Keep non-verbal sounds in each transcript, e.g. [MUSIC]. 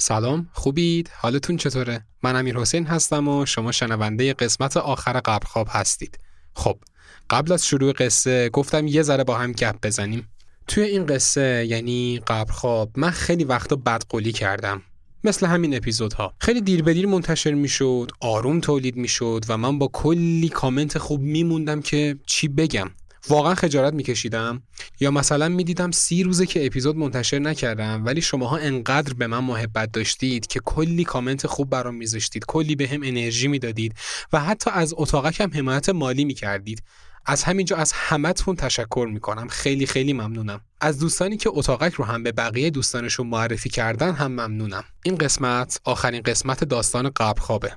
سلام خوبید؟ حالتون چطوره؟ من امیر حسین هستم و شما شنونده قسمت آخر قبل خواب هستید. خب قبل از شروع قصه گفتم یه ذره با هم گپ بزنیم. توی این قصه یعنی قبل خواب من خیلی وقتا بدقولی کردم. مثل همین اپیزودها. خیلی دیر به دیر منتشر می‌شد آروم تولید می‌شد و من با کلی کامنت خوب میموندم که چی بگم. واقعا خجالت میکشیدم. یا مثلا می‌دیدم سی روزه که اپیزود منتشر نکردم ولی شماها انقدر به من محبت داشتید که کلی کامنت خوب برام میذاشتید کلی به هم انرژی می‌دادید و حتی از اتاقکم حمایت مالی می‌کردید. از همینجا از همتون تشکر می‌کنم. خیلی خیلی ممنونم. از دوستانی که اتاقک رو هم به بقیه دوستانشون معرفی کردن هم ممنونم. این قسمت آخرین قسمت داستان قبل خوابه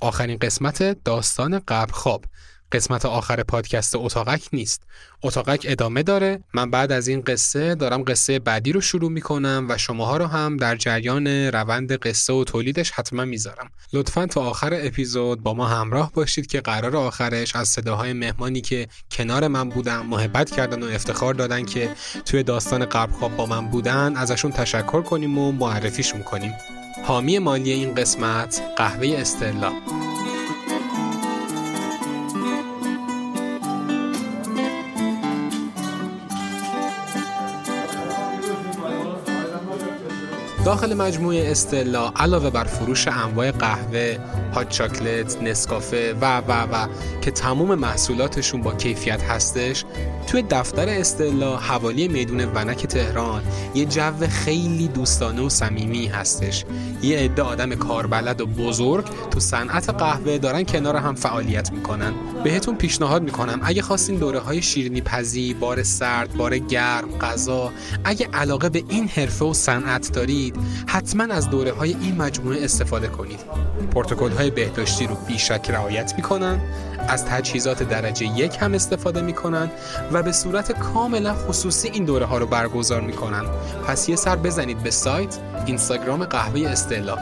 آخرین قسمت داستان قبل خواب قسمت آخر پادکست اتاقک نیست. اتاقک ادامه داره. من بعد از این قصه دارم قصه بعدی رو شروع می‌کنم و شماها رو هم در جریان روند قصه و تولیدش حتما می‌ذارم. لطفا تا آخر اپیزود با ما همراه باشید که قرار آخرش از صداهای مهمانی که کنار من بودن محبت کردن و افتخار دادن که توی داستان قبل خواب با من بودن ازشون تشکر کنیم و معرفیشون کنیم. حامی مالی این قسمت قهوه استرلا داخل مجموعه استلا علاوه بر فروش انواع قهوه، هات چاکلت، نسکافه و و و که تمام محصولاتشون با کیفیت هستش توی دفتر استلا حوالی میدون ونک تهران یه جو خیلی دوستانه و صمیمی هستش. یه عده آدم کاربلد و بزرگ تو صنعت قهوه دارن کنار هم فعالیت می‌کنن. بهتون پیشنهاد می‌کنم اگه خواستین دوره های شیرینی پزی بار سرد بار گرم غذا اگه علاقه به این حرفه و صنعت دارید حتما از دوره های این مجموعه استفاده کنید. پروتکل های بهداشتی رو بیشک رعایت می‌کنن. از تجهیزات درجه یک هم استفاده می‌کنن و به صورت کاملا خصوصی این دوره ها رو برگزار می‌کنن. پس یه سر بزنید به سایت اینستاگرام قهوه استعلا.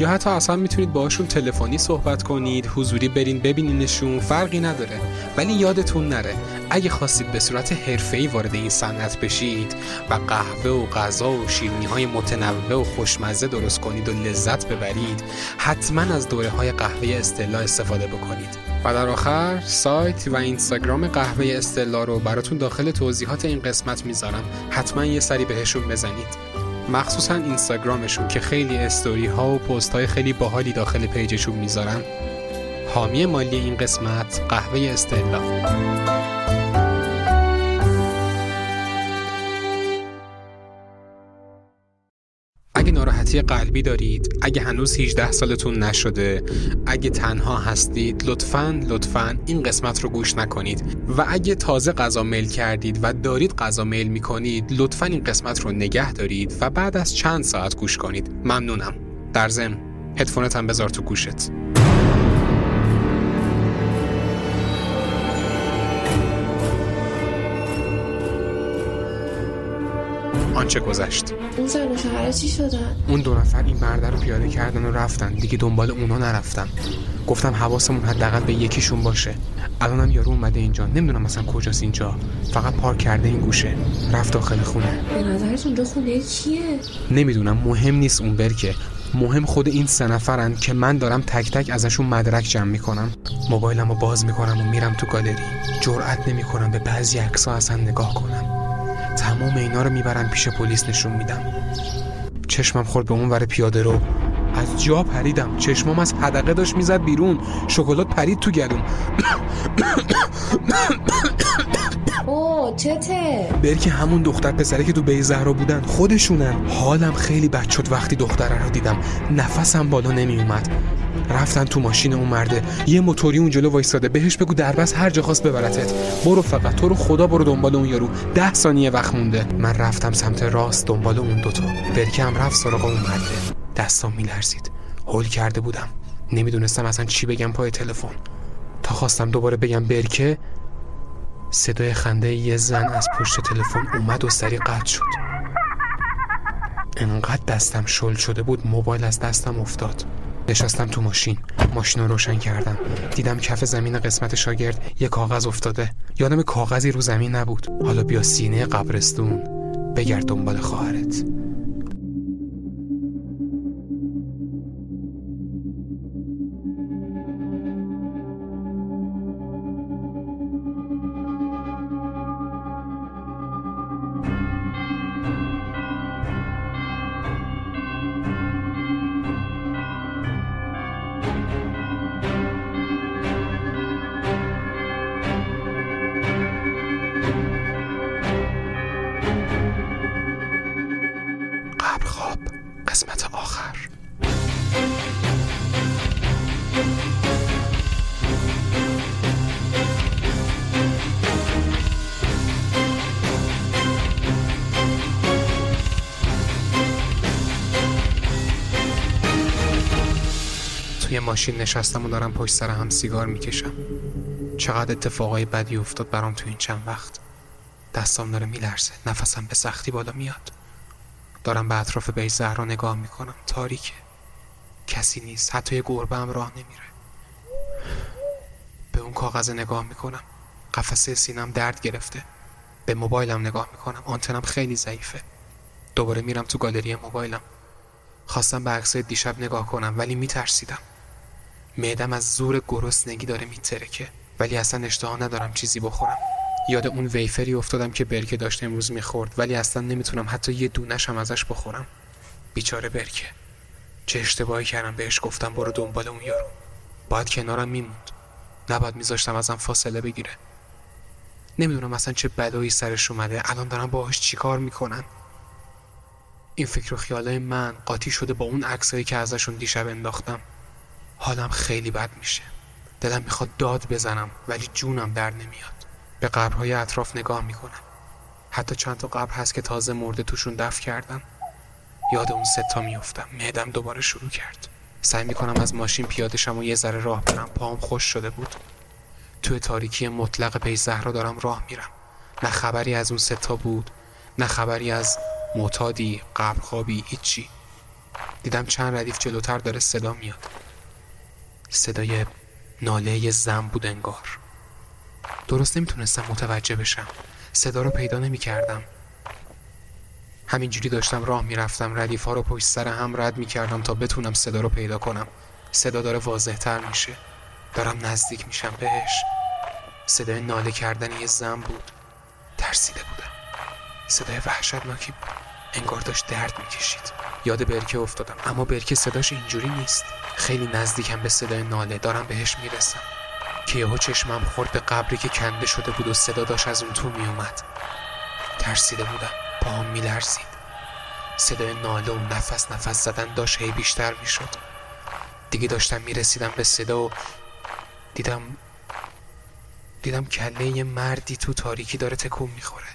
یا حتی اصلا می‌تونید باشون تلفنی صحبت کنید حضوری برین ببینینشون فرقی نداره. ولی یادتون نره اگه خواستید به صورت حرفه‌ای وارد این صنعت بشید و قهوه و غذا و شیرینی های متنوع و خوشمزه درست کنید و لذت ببرید حتما از دوره های قهوه استلا استفاده بکنید. و در آخر سایت و اینستاگرام قهوه استلا رو براتون داخل توضیحات این قسمت می‌ذارم. حتما یه سری بهشون بزنید. مخصوصا اینستاگرامشون که خیلی استوری ها و پست های خیلی باحالی داخل پیجشون می‌ذارن. حامی مالی این قسمت قهوه استلا اگه ناراحتی قلبی دارید اگه هنوز 18 سالتون نشده اگه تنها هستید لطفا لطفا این قسمت رو گوش نکنید. و اگه تازه غذا میل کردید و دارید غذا میل می‌کنید لطفا این قسمت رو نگه دارید و بعد از چند ساعت گوش کنید. ممنونم. در ضمن هدفونت هم بذار تو گوشت. آنچه گذشت؟ اون زن چی شدن؟ اون دو نفر این مرده رو پیاده کردن و رفتن. دیگه دنبال اونا نرفتم گفتم حواسمون حداقل به یکیشون باشه. الانم یارو اومده اینجا. نمی‌دونم مثلا کجاست اینجا. فقط پارک کرده این گوشه. رفت داخل خونه. به نظرت اونجا خونه کیه نمی‌دونم. مهم نیست اون برکه مهم خود این سه نفرن که من دارم تک تک ازشون مدرک جمع می‌کنم. موبایلم رو باز می‌کنم و میرم تو گالری. جرأت نمی‌کنم به بعضی عکس‌ها اصلا نگاه کنم. تمام اینا رو می‌برم پیش پلیس نشون میدم چشمم خورد به اون ور پیاده رو. از جا پریدم. چشمام از حدقه داشت می‌زد بیرون. شکلات پرید تو گلوم. [COUGHS] اوه چته؟ برکه همون دختر پسره که تو بی زهرا بودن خودشونن. حالم خیلی بد شد وقتی دختره رو دیدم. نفسم بالا نمی اومد رفتن تو ماشین اون مرده. یه موتوری اون جلو وایستاده. بهش بگو دربست هر جا خواست ببرتت. برو فقط. تو رو خدا برو دنبال اون یارو. ده ثانیه وقت مونده. من رفتم سمت راست دنبال اون دوتا برکه هم رفت سراغ اون مرده. دستام میلرزید. هول کرده بودم. نمی‌دونستم اصلا چی بگم پای تلفن. تا خواستم دوباره بگم برکه صدای خنده یه زن از پشت تلفن اومد و سری قطع شد. انقدر دستم شل شده بود موبایل از دستم افتاد. نشستم تو ماشین. ماشین رو روشن کردم. دیدم کف زمین قسمت شاگرد یه کاغذ افتاده. یادم کاغذی رو زمین نبود. حالا بیا سینه قبرستون. بگرد دنبال خواهرت. ماشین نشستم و دارم پشت سر هم سیگار می‌کشم. چقدر اتفاقای بدی افتاد برام تو این چند وقت. دستام داره میلرزه. نفسم به سختی بالا میاد. دارم به اطراف بیت زهرا نگاه می‌کنم. تاریکه. کسی نیست. حتی یه گربه هم راه نمیره. به اون کاغذ نگاه می‌کنم. قفسه سینم درد گرفته. به موبایلم نگاه می‌کنم. آنتنم خیلی ضعیفه. دوباره میرم تو گالری موبایلم. خواستم به عکسای دیشب نگاه کنم ولی میترسیدم. معدم از زور گرسنگی داره میترکه. ولی اصلا اشتها ندارم چیزی بخورم. یاد اون ویفری افتادم که برکه داشت امروز می‌خورد ولی اصلا نمی‌تونم حتی یه دونش هم ازش بخورم. بیچاره برکه. چه اشتباهی کردم بهش گفتم برو دنبال اون یارو. باید کنارم میموند. نباید میذاشتم ازم فاصله بگیره. نمی‌دونم اصلا چه بلایی سرش اومده الان دارم باهاش چیکار می‌کنن. این فکر و خیالای من قاطی شده با اون عکسایی که ازشون دیشب انداختم. حالم خیلی بد میشه. دلم می‌خواد داد بزنم ولی جونم در نمیاد. به قبرهای اطراف نگاه می‌کنم. حتی چند تا قبر هست که تازه مرده توشون دفن کردن یاد اون ستا میفتم معدم دوباره شروع کرد. سعی می‌کنم از ماشین پیاده شم و یه ذره راه برم. پام خوش شده بود. توی تاریکی مطلق پی زهرا دارم راه میرم. نه خبری از اون ستا بود نه خبری از معتادی قبرخوابی هیچی. دیدم چند ردیف جلوتر داره صدا میاد. صدای ناله زن بود انگار. درست نمی‌تونستم متوجه بشم. صدا رو پیدا نمی کردم همینجوری داشتم راه می‌رفتم. ردیف ها رو پشت سر هم رد می کردم تا بتونم صدا رو پیدا کنم. صدا داره واضح تر میشه. دارم نزدیک میشم بهش. صدای ناله کردن یه زن بود. ترسیده بودم. صدای وحشتناکی انگار داشت درد می‌کشید. یاد برکه افتادم. اما برکه صداش اینجوری نیست. خیلی نزدیکم به صدای ناله. دارم بهش می‌رسم. که یهو چشمم خورد به قبری که کنده شده بود و صدا داشت از اون تو میومد ترسیده بودم. پاهم میلرزید. صدای ناله و نفس نفس زدن داشت هی بیشتر می‌شد. دیگه داشتم می‌رسیدم به صدا و دیدم دیدم کله یه مردی تو تاریکی داره تکون می‌خوره.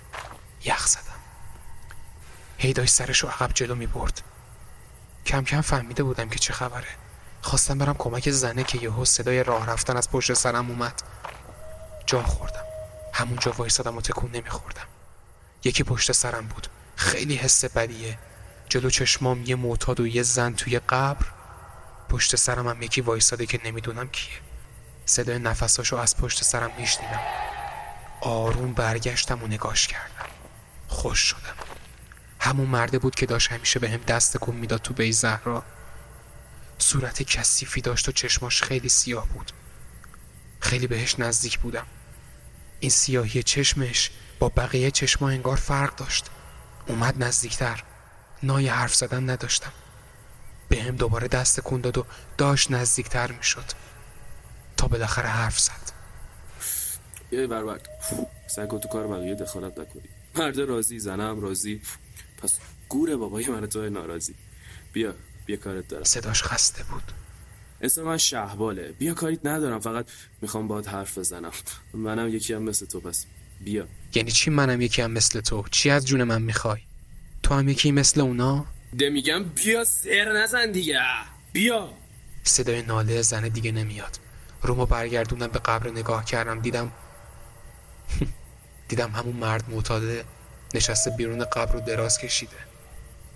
یخ زدم. هی داشت سرش رو عقب جلو می‌برد. کم کم فهمیده بودم که چه خبره. خواستم برم کمک زنه که یهو صدای راه رفتن از پشت سرم اومد. جا خوردم. همونجا وایسادم و تکون نمیخوردم. یکی پشت سرم بود. خیلی حس بدیه. جلو چشمام یه معتاد و یه زن توی قبر. پشت سرم هم یکی وایساده که نمی‌دونم کیه. صدای نفساشو از پشت سرم میشنیدم. آروم برگشتم و نگاش کردم. خوش شدم. همون مرده بود که داشت همیشه به هم دست کن می‌داد تو بی زهرا. صورت کثیفی داشت و چشماش خیلی سیاه بود. خیلی بهش نزدیک بودم. این سیاهی چشمش با بقیه چشما انگار فرق داشت. اومد نزدیکتر. نای حرف زدن نداشتم. به هم دوباره دست کن داد و داشت نزدیکتر می‌شد. تا بالاخره حرف زد. یه بربرد سگو تو کار بقیه دخالت نکنی. مرد راضی زنم راضی. پس گور بابای من تو ناراضی. بیا بیا کارت دارم. صداش خسته بود. اسم من شهباله. بیا کاریت ندارم فقط می‌خوام باید حرف بزنم. منم یکی هم مثل تو پس بیا. یعنی چی منم یکی هم مثل تو؟ چی از جون من می‌خوای؟ تو هم یکی مثل اونا؟ ده میگم بیا سر نزن دیگه. بیا. صدای ناله زنه دیگه نمیاد. رومو برگردوندم به قبر نگاه کردم دیدم [LAUGHS] دیدم همون مرد معتاده نشسته بیرون قبر رو دراز کشیده.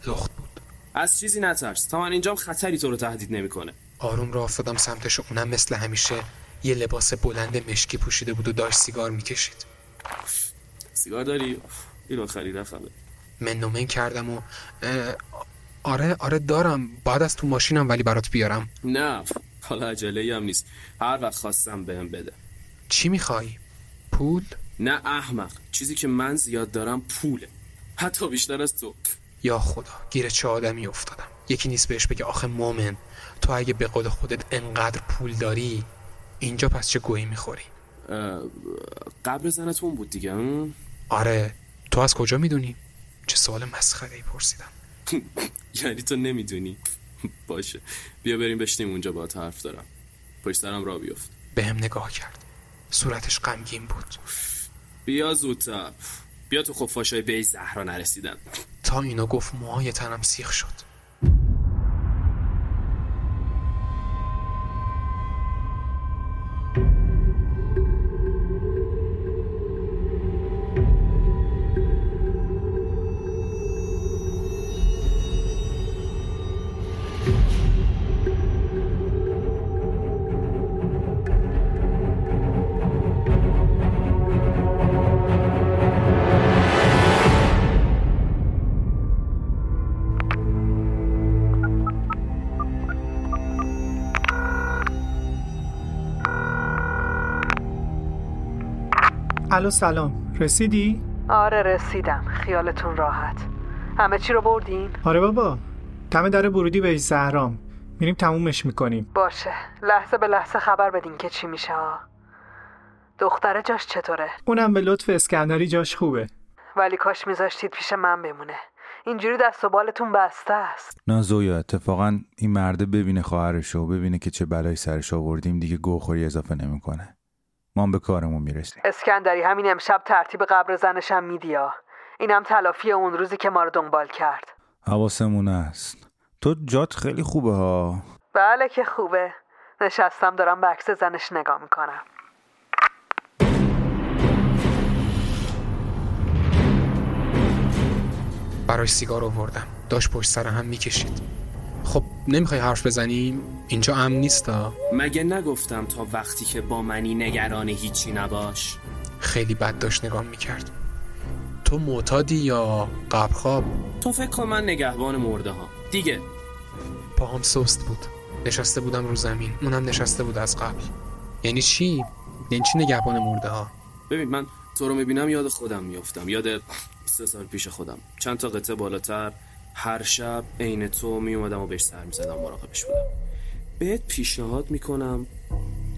لخت بود. از چیزی نترس. تا من اینجام خطری تو رو تهدید نمی‌کنه. آروم راه افتادم سمتش و اونم مثل همیشه یه لباس بلند مشکی پوشیده بود و داشت سیگار می‌کشید. سیگار داری؟ اینو خرید خبه من نومن کردم و آره آره دارم. بعد از تو ماشینم ولی برات بیارم. نه حالا عجله هم نیست. هر وقت خواستم بهم بده. چی می‌خوای؟ پول؟ نه احمق. چیزی که من زیاد دارم پوله. حتی بیشتر از تو. یا خدا گیر چه آدمی افتادم. یکی نیست بهش بگه آخه مومن. تو اگه به قول خودت انقدر پول داری اینجا پس چه گویی می‌خوری؟ قبر زنتون بود دیگه؟ آره. تو از کجا می‌دونی؟ چه سوال مسخره ای پرسیدم. [LAUGHS] یعنی تو نمی‌دونی. باشه. بیا بریم بشنیم اونجا با حرف دارم. پشت سرم را بیفت. به هم نگاه کرد. صورتش غمگین بود. بیا زودتر بیا تو خفاشای به زهرا نرسیدن. تا اینو گفت موهای تنم سیخ شد. الو سلام. رسیدی؟ آره رسیدم. خیالتون راحت. همه چی رو بردین؟ آره بابا. دم در ورودی به زهرام. میریم تمومش می‌کنیم. باشه. لحظه به لحظه خبر بدین که چی میشه ها دختره جاش چطوره؟ اونم به لطف اسکندری جاش خوبه. ولی کاش میذاشتید پیش من بمونه. اینجوری دست و بالتون بسته است. نه زویا اتفاقا این مرده ببینه خواهرشو ببینه که چه بلایی سرش آوردیم دیگه گوخوری اضافه نمی‌کنه. ما هم به کارمون می‌رسیم. اسکندری همین امشب ترتیب قبر زنشم میدیا اینم تلافی اون روزی که ما رو دنبال کرد. حواسمون است تو جات خیلی خوبه ها. بله که خوبه. نشستم دارم به عکس زنش نگاه می‌کنم. براش سیگار آوردم. داشت پشت سر هم می‌کشید. خب نمی‌خوای حرف بزنیم اینجا امن نیستا؟ مگه نگفتم تا وقتی که با منی نگران هیچی نباش؟ خیلی بد داشت نگاه می‌کرد. تو معتادی یا قبرخواب؟ تو فکر کن من نگهبان مرده ها. دیگه. پاهام سست بود. نشسته بودم رو زمین. اونم نشسته بود از قبل. یعنی چی؟ یعنی چی نگهبان مرده ها؟ ببین من تو رو می‌بینم یاد خودم میافتم. یاد سه سال پیش خودم. چند تا قطعه بالاتر. هر شب عین تو می اومدم و بهش سر می‌زدم مراقبش بودم. بهت پیشنهاد می‌کنم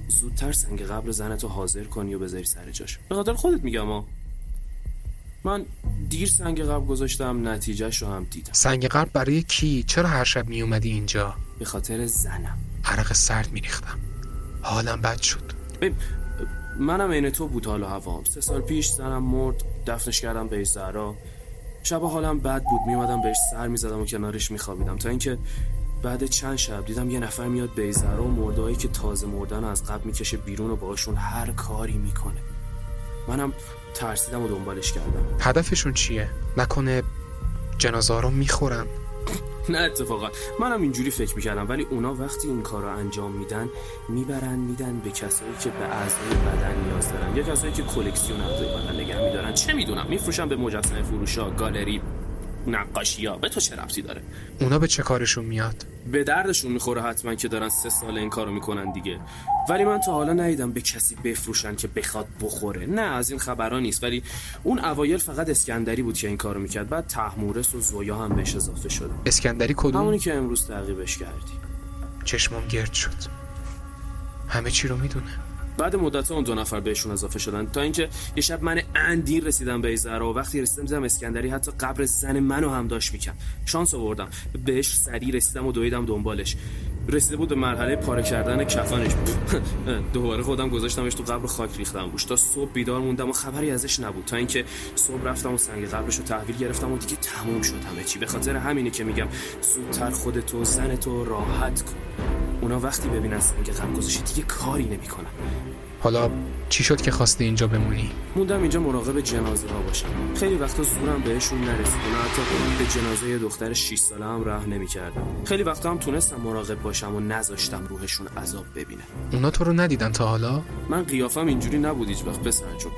زودتر سنگ قبر زنتو حاضر کنی و بذاری سر جاش. به خاطر خودت میگم ها من دیر سنگ قبر گذاشتم نتیجهش رو هم دیدم. سنگ قبر برای کی؟ چرا هر شب می اومدی اینجا؟ به خاطر زنم. عرق سرد میریختم. حالم بد شد. منم عین تو بود حال و هوام سه سال پیش زنم مرد دفنش کردم به زهرا. شب حالم بد بود. میومدم بهش سر می‌زدم و کنارش میخوابیدم. تا اینکه بعد چند شب دیدم یه نفر میاد بیزرا و مردایی که تازه مردن از قبل می‌کشه بیرون و باشون هر کاری می‌کنه. منم ترسیدم و دنبالش کردم. هدفشون چیه؟ نکنه جنازه رو می‌خورن. [LAUGHS] نه اتفاقا. منم اینجوری فکر می‌کردم ولی اونا وقتی این کار رو انجام میدن می‌برن میدن به کسایی که به اعضای بدن نیاز دارن یا کسایی که کلکسیون اعضای بدن نگه میدارن. چه می‌دونم میفروشن به مجسمه فروشا گالری. نقاشی ها به تو چه ربطی داره؟ اونا به چه کارشون میاد؟ به دردشون می‌خوره حتما که دارن سه سال این کارو می‌کنن دیگه. ولی من تا حالا ندیدم به کسی بفروشن که بخواد بخوره. نه از این خبرها نیست. ولی اون اوایل فقط اسکندری بود که این کارو می‌کرد. بعد تحمورس و زویا هم بهش اضافه شده. اسکندری کدوم؟ همونی که امروز تعقیبش کردی. چشمام گرد شد. همه چی رو می‌دونه. بعد مدت اون دو نفر بهشون اضافه شدن. تا اینکه یه شب من اندین رسیدم به زهرا و وقتی رسیدم دیدم اسکندری حتی قبر زن منو هم داشت میکن شانس آوردم. بهش سریع رسیدم و دویدم دنبالش. رسیده بود به مرحله پاره کردن کفنش [LAUGHS] دوباره خودم گذاشتمش تو قبر خاک ریختم روش. تا صبح بیدار موندم و خبری ازش نبود. تا اینکه صبح رفتم و سنگ قبرش رو تحویل گرفتم و دیگه تموم شد همه چی. به خاطر همینه که میگم زودتر خودتو زنتو راحت کن. اونا وقتی ببینن سنگ قبر گذاشتی دیگه کاری نمی‌کنن. حالا چی شد که خواستی اینجا بمونی؟ موندم اینجا مراقب جنازه ها باشم. خیلی وقتا زورم بهشون نرسید. و حتی به جنازه دختر 6 ساله هم راه نمی‌کردم خیلی وقتا هم تونستم مراقب باشم و نذاشتم روحشون عذاب ببینه. اونا تو رو ندیدن تا حالا؟ من قیافم اینجوری نبود هیچ وقت پسر جون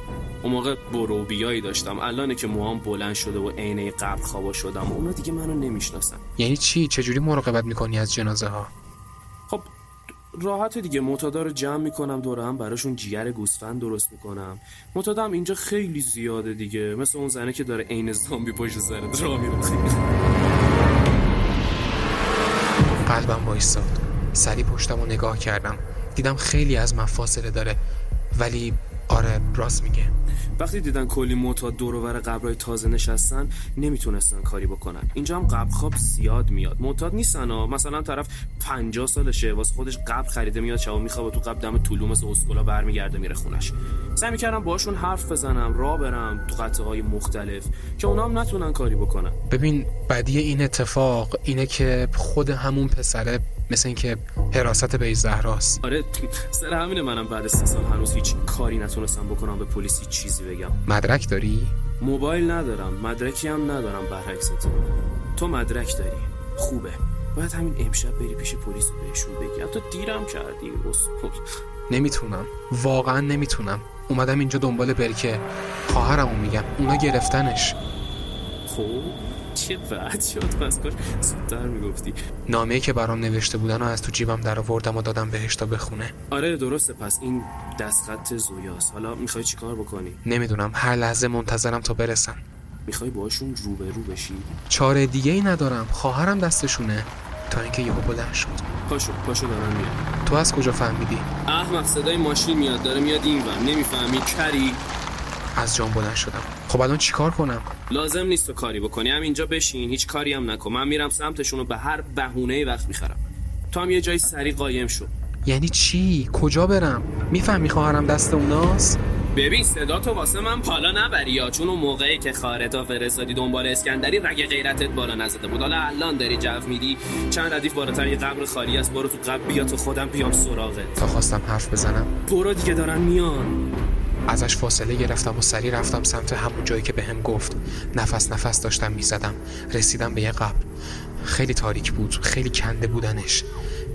اون موقع بروبیایی داشتم. الانه که موهام بلند شده و عینه قبر خوابا شدم و اونا دیگه منو نمی‌شناسن. یعنی چی؟ چجوری مراقبت می‌کنی از جنازه ها راحت دیگه. معتادا رو جمع می‌کنم دور هم براشون جیگر گوسفند درست می‌کنم. معتادم اینجا خیلی زیاده دیگه. مثل اون زنه که داره عین زامبی پشت سرت را میره قلبم وایستاد سری پشتم رو نگاه کردم. دیدم خیلی از من فاصله داره. ولی آره راست میگه. وقتی دیدن کلی معتاد دور و بر قبرای تازه نشستن نمی‌تونستن کاری بکنن. اینجا هم قبر خواب زیاد میاد. معتاد نیستن ها. مثلا طرف 50 سالشه واسه خودش قبر خریده میاد شب میخوابه تو قبر دم طولو مثل اسکولا برمیگرده میره خونش. سعی می‌کردم باشون حرف بزنم راه برم تو قطعه های مختلف که اونا هم نتونن کاری بکنن. ببین بدی این اتفاق اینه که خود همون پسره مثل اینکه حراست به زهراست. آره سر همینه منم بعد سه سال هنوز هیچ کاری نتونستم بکنم به پلیس هیچ چیزی بگم. مدرک داری؟ موبایل ندارم مدرکی هم ندارم برعکس تو. تو مدرک داری. خوبه. باید همین امشب بری پیش پلیس و بهشون بگی. حتی دیرم کردی اسکل. نمی‌تونم. واقعا نمی‌تونم. اومدم اینجا دنبال برکه. خواهرمو میگم. اونا گرفتنش. خب؟ چه بد شد پس کاش زودتر می‌گفتی. نامه‌ای که برام نوشته بودن و از تو جیبم در آوردم و دادم بهش تا بخونه. آره درسته. پس این دستخط زویاست. حالا می‌خوای چیکار بکنی؟ نمی‌دونم. هر لحظه منتظرم تا برسن می‌خوای باشون روبرو بشی؟ چاره دیگه ای ندارم. خواهرم دستشونه. تا اینکه یهو بلند شد. پاشو پاشو دارن میاد تو از کجا فهمیدی؟ احمق صدای ماشین میاد. داره میاد این ور نمی‌فهمی. کری از جام بلند شدم. خب الان چیکار کنم؟ لازم نیست تو کاری بکنی. هم اینجا بشین. هیچ کاری هم نکن. من میرم سمتشون و به هر بهونه وقت می‌خرم. تو هم یه جای سری قایم شو. یعنی چی؟ کجا برم؟ می‌فهمی خواهرم دست اوناست؟ ببین صدا تو واسه من پالا نبری یا. چون اون موقعی که خارتا فرستادی دنبال اسکندری رگ غیرتت بالا نزده بود. حالا الان داری جو میدی. چند ردیف بالاتر یه قبر خالی است. برو تو قبر بیا تو خودم بیام سراغت. تا خواستم حرف بزنم. برو دیگه دارن میان. ازش فاصله گرفتم و سری رفتم سمت همون جایی که بهم گفت. نفس نفس داشتم می‌زدم. رسیدم به یه قبر. خیلی تاریک بود. خیلی کنده بودنش.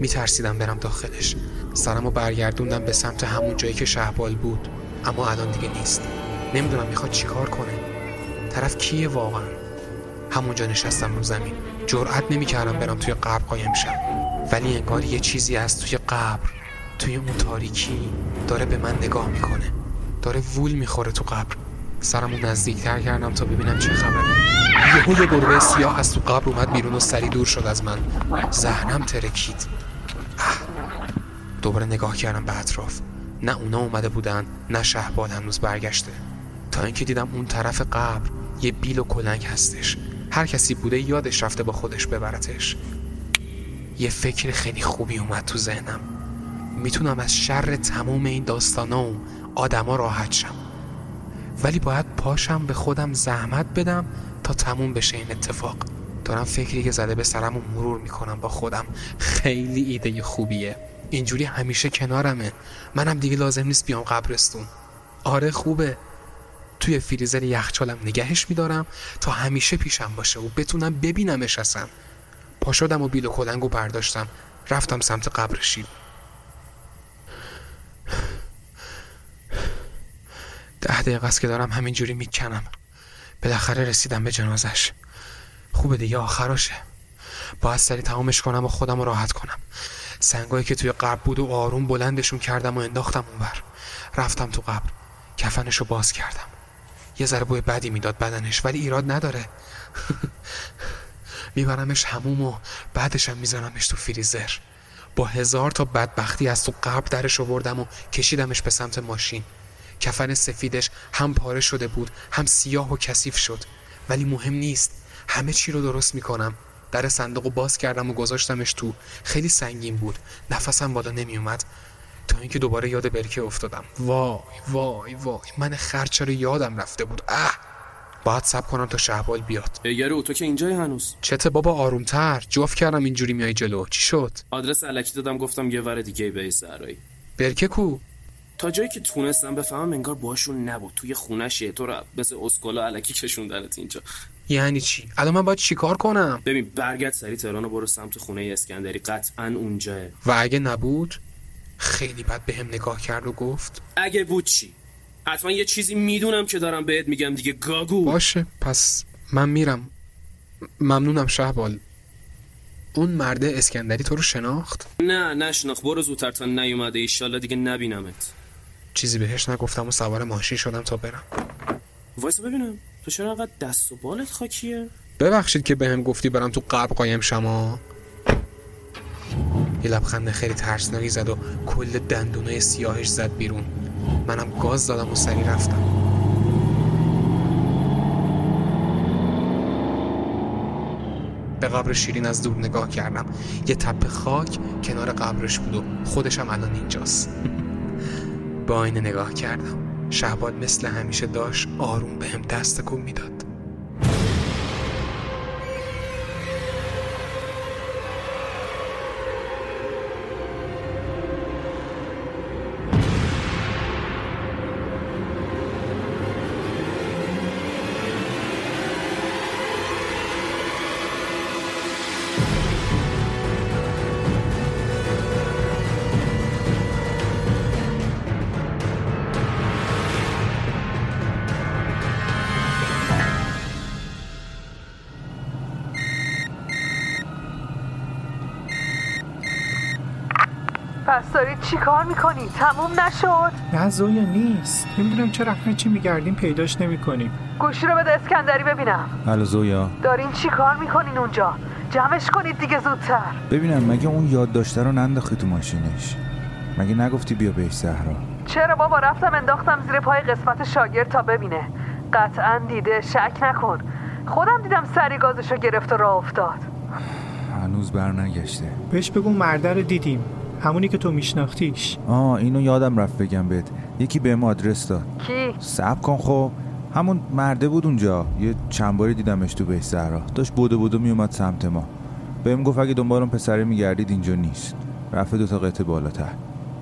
میترسیدم برم داخلش. سرمو برگردوندم به سمت همون جایی که شهبال بود. اما الان دیگه نیست. نمی‌دونم می‌خواد چیکار کنه. طرف کیه واقعا؟ همونجا نشستم رو زمین. جرأت نمی‌کردم برم توی قبر قایم شم. ولی انگار یه چیزی از توی قبر توی اون تاریکی داره به من نگاه می‌کنه. داره وول می‌خوره تو قبر. سرمو نزدیکتر کردم تا ببینم چه خبره. یهو یه گربه سیاه از تو قبر اومد بیرون و سری دور شد از من. ذهنم ترکید. دوباره نگاه کردم به اطراف. نه اونا اومده بودن نه شهبال هنوز برگشته. تا اینکه دیدم اون طرف قبر یه بیل و کلنگ هستش. هر کسی بوده یادش رفته با خودش ببرتش. یه فکر خیلی خوبی اومد تو ذهنم. می‌تونم از شر تموم این داستانا و آدما راحت شم. ولی باید پاشم به خودم زحمت بدم تا تموم بشه این اتفاق. دارم فکری که زده به سرم و مرور می‌کنم با خودم. خیلی ایده خوبیه. اینجوری همیشه کنارمه. منم دیگه لازم نیست بیام قبرستون. آره خوبه. توی فریزر یخچالم نگهش میدارم تا همیشه پیشم باشه و بتونم ببینمش اصلا. پا شدم و بیل و کلنگو برداشتم. رفتم سمت قبر شیب. ده دقیقه است که دارم همینجوری می‌کنم. بالاخره رسیدم به جنازش. خوبه دیگه آخراشه. باید سری تمامش کنم و خودم راحت کنم. سنگایی که توی قبر بود و آروم بلندشون کردم و انداختم اونور رفتم تو قبر. کفنشو باز کردم. یه ذره بوی بدی می‌داد بدنش ولی ایراد نداره. [LAUGHS] میبرمش هموم و بعدشم میزنمش تو فریزر. با هزار تا بدبختی از تو قبر درش آوردم و کشیدمش به سمت ماشین. کفن سفیدش هم پاره شده بود هم سیاه و کثیف شد. ولی مهم نیست همه چی رو درست می‌کنم. در صندوق رو باز کردم و گذاشتمش تو. خیلی سنگین بود. نفسم بالا نمیومد تا اینکه دوباره یاد برکه افتادم. وای وای وای. من خرچه رو یادم رفته بود. اه! باید سب کنم تا شهبال بیاد. یارو تو که اینجای هنوز؟ چته بابا آرومتر. جوف کردم اینجوری میای جلو. چی شد؟ آدرس علکی دادم گفتم یه ور دیگه به سرایی برکه کو؟ تا جایی که تونستم بفهمم انگار باشون نبود. توی خونشه تو رو مثل اسکولا علکی کشوندنت اینجا. یعنی چی؟ الان من باید چیکار کنم؟ ببین برگرد سری تهران و برو سمت خونه اسکندری. قطعا اونجاه و اگه نبود خیلی بد به هم نگاه کرد و گفت اگه بود چی؟ حتما یه چیزی می‌دونم که دارم بهت میگم دیگه گاگو. باشه پس من میرم. ممنونم شهبال. اون مرده اسکندری تو رو شناخت؟ نه نشناخت. برو زودتر تا نیومده. ایشالله دیگه نبینمت. چیزی بهش نگفتم و سوار ماشین شدم تا برم. وایس ببینم تو چرا انقدر دست و بالت خاکیه؟ ببخشید که بهم گفتی برم تو قبر قایم شما یه لبخند خیلی ترسناکی زد و کل دندونای سیاهش زد بیرون. منم گاز دادم و سری رفتم. به قبر شیرین از دور نگاه کردم. یه تپه خاک کنار قبرش بود و خودشم الان اینجاست. به آینه نگاه کردم. شهباد مثل همیشه داشت آروم به دست کن می‌داد. پس دارید چی کار می‌کنی؟ تموم نشد؟ نه زویا نیست. نمی‌دونم چرا هر چی میگردیم پیداش نمی‌کنیم. گوشی رو بده اسکندری ببینم. الو زویا. دارین چی کار می‌کنین اونجا؟ جمعش کنید دیگه زودتر. ببینم مگه اون یاد داشته رو ننداختی تو ماشینش؟ مگه نگفتی بیا بهش زهرا چرا بابا؟ رفتم انداختم زیر پای قسمت شاگرد تا ببینه. قطعا دیده شک نکن. خودم دیدم سری گازشو گرفت و راه افتاد. هنوز بر نگشته بهش بگو مرده رو دیدیم. همونی که تو میشناختیش. آه اینو یادم رفت بگم بهت. یکی بهم آدرس داد. کی؟ صبر کن خب. همون مرده بود اونجا. یه چند باری دیدمش تو بهش زهرا. داشت بودو بودو میومد سمت ما. بهم گفت اگه دنبال اون پسره میگردید اینجا نیست. رفته دو تا قطعه بالاتر.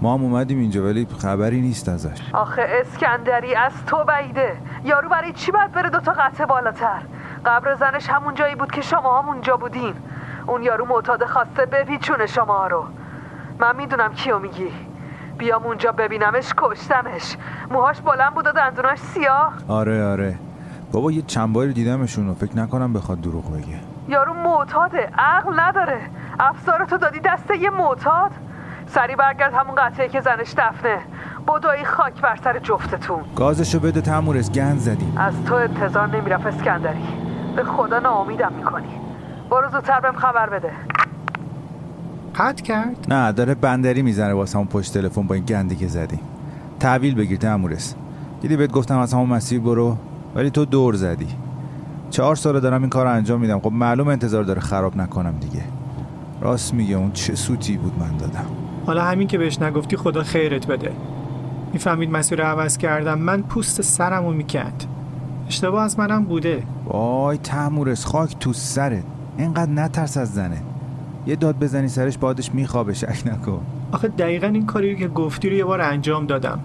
ما هم اومدیم اینجا ولی خبری نیست ازش. آخه اسکندری از تو بعیده. یارو برای چی باید بره دوتا قطعه بالاتر؟ قبر زنش همون جایی بود که شما هم اونجا بودین. اون یارو معتاد خواسته بپیچونه شما رو. من می‌دونم کیو میگی. بیام اونجا ببینمش کشتمش. موهاش بلند بود و دندوناش سیاه. آره آره. بابا یه چند باری دیدمشون فکر نکنم بخواد دروغ بگه. یارو معتاده. عقل نداره. افسارتو دادی دست یه معتاد. سری برگرد همون قطعه که زنش دفنه. بدوی خاک بر سر جفتتون. گازشو بده تمورس گند زدیم. از تو انتظار نمی‌رفت اسکندری. به خدا ناامیدم می‌کنی. برو زودتر بهم خبر بده. قطع کرد؟ نه داره بندری می‌زنه واسه همون پشت تلفن با این گندی که زدیم تحویل بگیر تمورس دیدی بهت گفتم از همون مسیر برو ولی تو دور زدی. چهار ساله دارم این کار رو انجام میدم. خب معلوم انتظار داره خراب نکنم دیگه. راست میگه اون چه سوتی بود من دادم. حالا همین که بهش نگفتی خدا خیرت بده. می‌فهمید مسیر رو عوض کردم. من پوست سرمو می‌کند. اشتباه از منم بوده. وای تمورس خاک تو سرت. اینقدر نترس از زنه یه داد بزنی سرش بادش میخوابه شک نکن. آخه دقیقا این کاری که گفتی رو یه بار انجام دادم.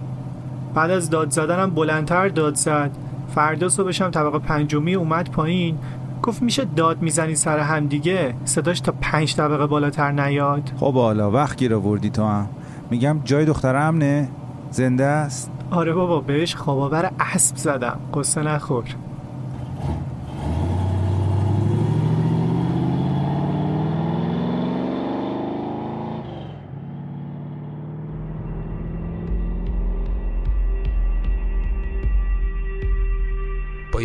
بعد از داد زدنم بلندتر داد زد. فردا صبحشم طبقه پنجمی اومد پایین. گفت میشه داد می‌زنی سر هم دیگه؟ صداش تا پنج طبقه بالاتر نیاد. خب حالا وقت گیر آوردی تو هم. میگم جای دختر امنه؟ زنده است؟ آره بابا بهش خواباور اسب زدم. قصه نخور.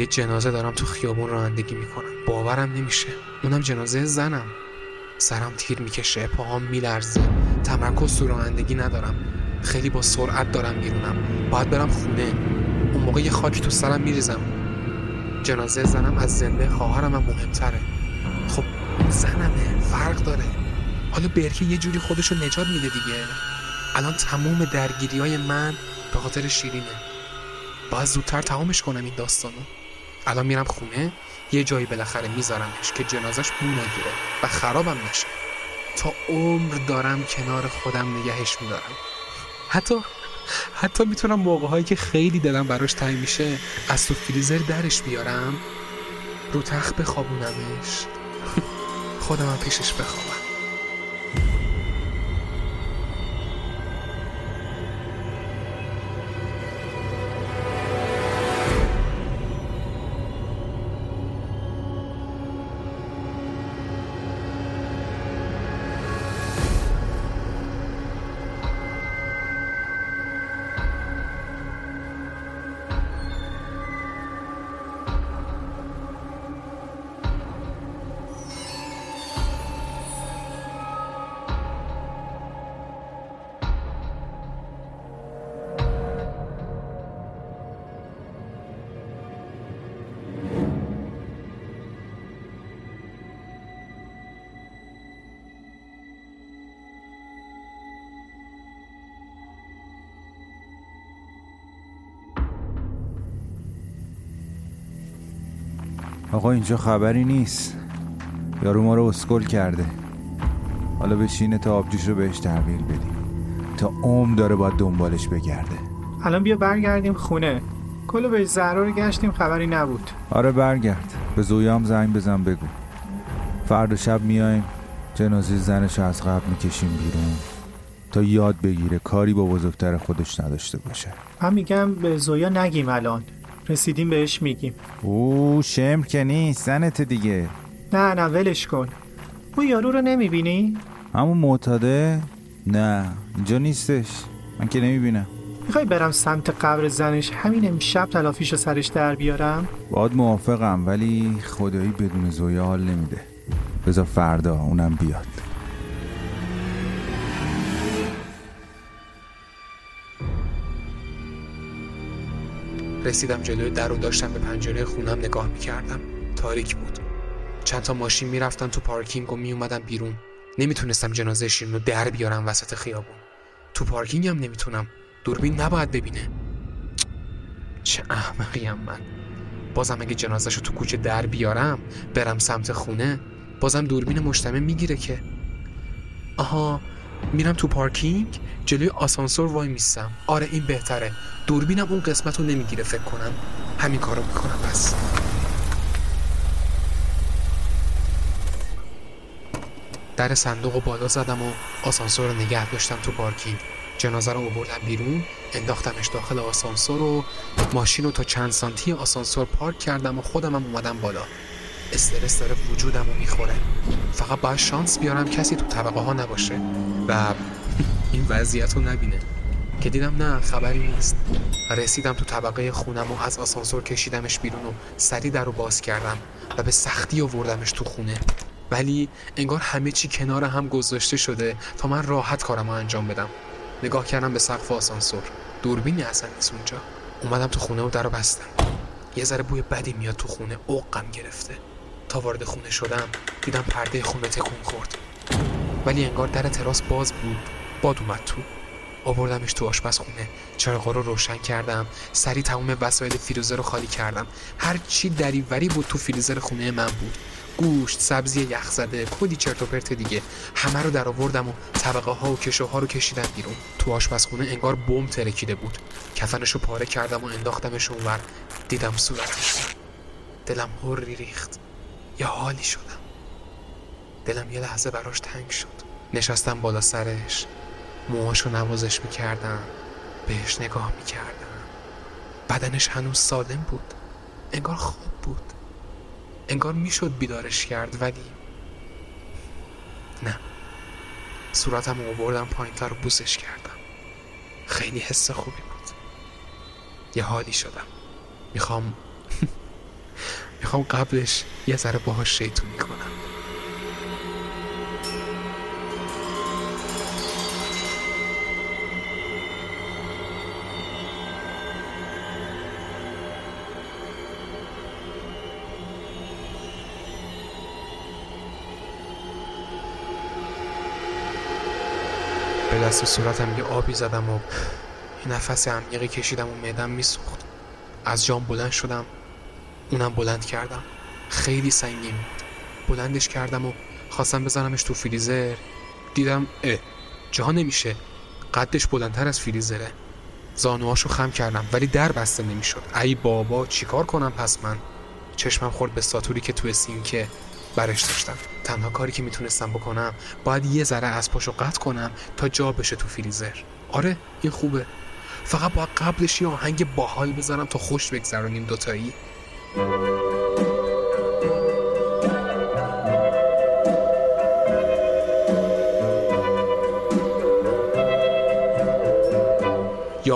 جنازه دارم تو خیابون رانندگی می‌کنم. باورم نمیشه. اونم جنازه زنم. سرم تیر می‌کشه پاهام میلرزه. تمرکز تو رانندگی ندارم. خیلی با سرعت دارم میرونم. باید برم خونه. اون موقع یه خاک تو سرم میریزم. جنازه زنم از زنده خواهرم هم مهمتره. خب زنمه. فرق داره. حالا برکه یه جوری خودشو نجات میده دیگه. الان تموم درگیری های من به خاطر شیرینه. باید زودتر تمامش کنم این داستانو. الان میرم خونه یه جایی بالاخره میذارمش که جنازش بو نگیره و خرابم نشه. تا عمر دارم کنار خودم نگهش میدارم. حتی حتی می‌تونم موقعهایی که خیلی دلم براش تنگ میشه از تو فریزر درش بیارم رو تخت بخوابونمش. [LAUGHS] خودم هم پیشش بخوابم. آقا اینجا خبری نیست. یارو ما رو اسکل کرده. حالا بشینه تا آبجوش رو بهش تحویل بدیم. تا عمر داره باید دنبالش بگرده. الان بیا برگردیم خونه. کلو به زهرا رو گشتیم خبری نبود. آره برگرد. به زویام زنگ بزن بگو. فردا شب میایم جنازه زنش رو از قبل می‌کشیم بیرون. تا یاد بگیره کاری با بزرگتر خودش نداشته باشه. من میگم به زویا نگیم الان. رسیدیم بهش میگیم. او شمر که نیست زنت دیگه. نه نه ولش کن. اون یارو رو نمی‌بینی؟ همون معتاده؟ نه اینجا نیستش. من که نمی‌بینم. می‌خوای برم سمت قبر زنش؟ همین امشب تلافیش رو سرش در بیارم؟ باید موافقم ولی خدایی بدون زویا حال نمیده. بذار فردا اونم بیاد. رسیدم جلوی در و داشتم به پنجره خونم نگاه می‌کردم. تاریک بود. چند تا ماشین می‌رفتن تو پارکینگ و میومدن بیرون. نمی‌تونستم جنازه شیرین رو در بیارم وسط خیابون. تو پارکینگ هم نمی‌تونم. دوربین نباید ببینه. چه احمقیم من. بازم اگه جنازش رو تو کوچه در بیارم برم سمت خونه بازم دوربین مجتمع می‌گیره که. آها میرم تو پارکینگ جلوی آسانسور وای میستم. آره این بهتره. دوربینم اون قسمت رو نمی‌گیره فکر کنم. همین کارو می‌کنم بس در صندوق رو بالا زدم و آسانسور رو نگه داشتم تو پارکینگ. جنازه رو آوردم بیرون انداختمش داخل آسانسور و ماشین رو تا چند سانتی آسانسور پارک کردم و خودم هم اومدم بالا. استرس داره وجودم رو می‌خوره. فقط باید شانس بیارم کسی تو طبقه ها نباشه و این وضعیت رو نبینه. که دیدم نه خبری نیست. رسیدم تو طبقه خونم و از آسانسور کشیدمش بیرون و سری در رو باز کردم و به سختی آوردمش تو خونه. ولی انگار همه چی کنار هم گذاشته شده تا من راحت کارم رو انجام بدم. نگاه کردم به سقف آسانسور. دوربینی اصلا نیست اونجا. اومدم تو خونه و در رو بستم. یه ذره بوی بدی میاد تو خونه اوقم گرفته. تا وارد خونه شدم دیدم پرده خونه تکون خورد. ولی انگار در تراس باز بود. باد اومد تو. آوردمش تو آشپزخونه. چراغا رو روشن کردم. سری تمام وسایل فریزر رو خالی کردم. هر چی دریوری بود تو فریزر خونه من بود. گوشت سبزی یخ زده کلی چرت و پرت دیگه. همه رو در آوردم و طبقه ها و کشوها رو کشیدم بیرون. تو آشپزخونه انگار بم ترکیده بود. کفنش رو پاره کردم و انداختمش اونور. دیدم صورتش. دلم هری ریخت. یه حالی شدم. دلم یه لحظه براش تنگ شد. نشستم بالا سرش. موهاشو نوازش می‌کردم. بهش نگاه می‌کردم. بدنش هنوز سالم بود. انگار خوب بود. انگار می‌شد بیدارش کرد ولی نه. صورتم رو آوردم پایینتر رو بوسش کردم. خیلی حس خوبی بود. یه حالی شدم. می‌خوام می‌خوام قبلش یه ذره باهاش شیطونی کنم به دست صورتم یه آبی زدم و یه نفس عمیقی کشیدم و معدم میسوخت. از جام بلند شدم. اونم بلند کردم. خیلی سنگین بود. بلندش کردم و خواستم بزنمش تو فریزر. دیدم اه جا نمیشه. قدش بلندتر از فریزره. زانوهاشو خم کردم ولی در بسته نمی‌شد. ای بابا چیکار کنم پس من؟ چشمم خورد به ساتوری که تو سینکه برش داشتم. تنها کاری که می‌تونستم بکنم باید یه ذره از پاشو قطع کنم تا جا بشه تو فریزر. آره این خوبه. فقط باید قبلش یه آهنگ باحال بذارم تا خوش بگذرونیم دوتایی. یا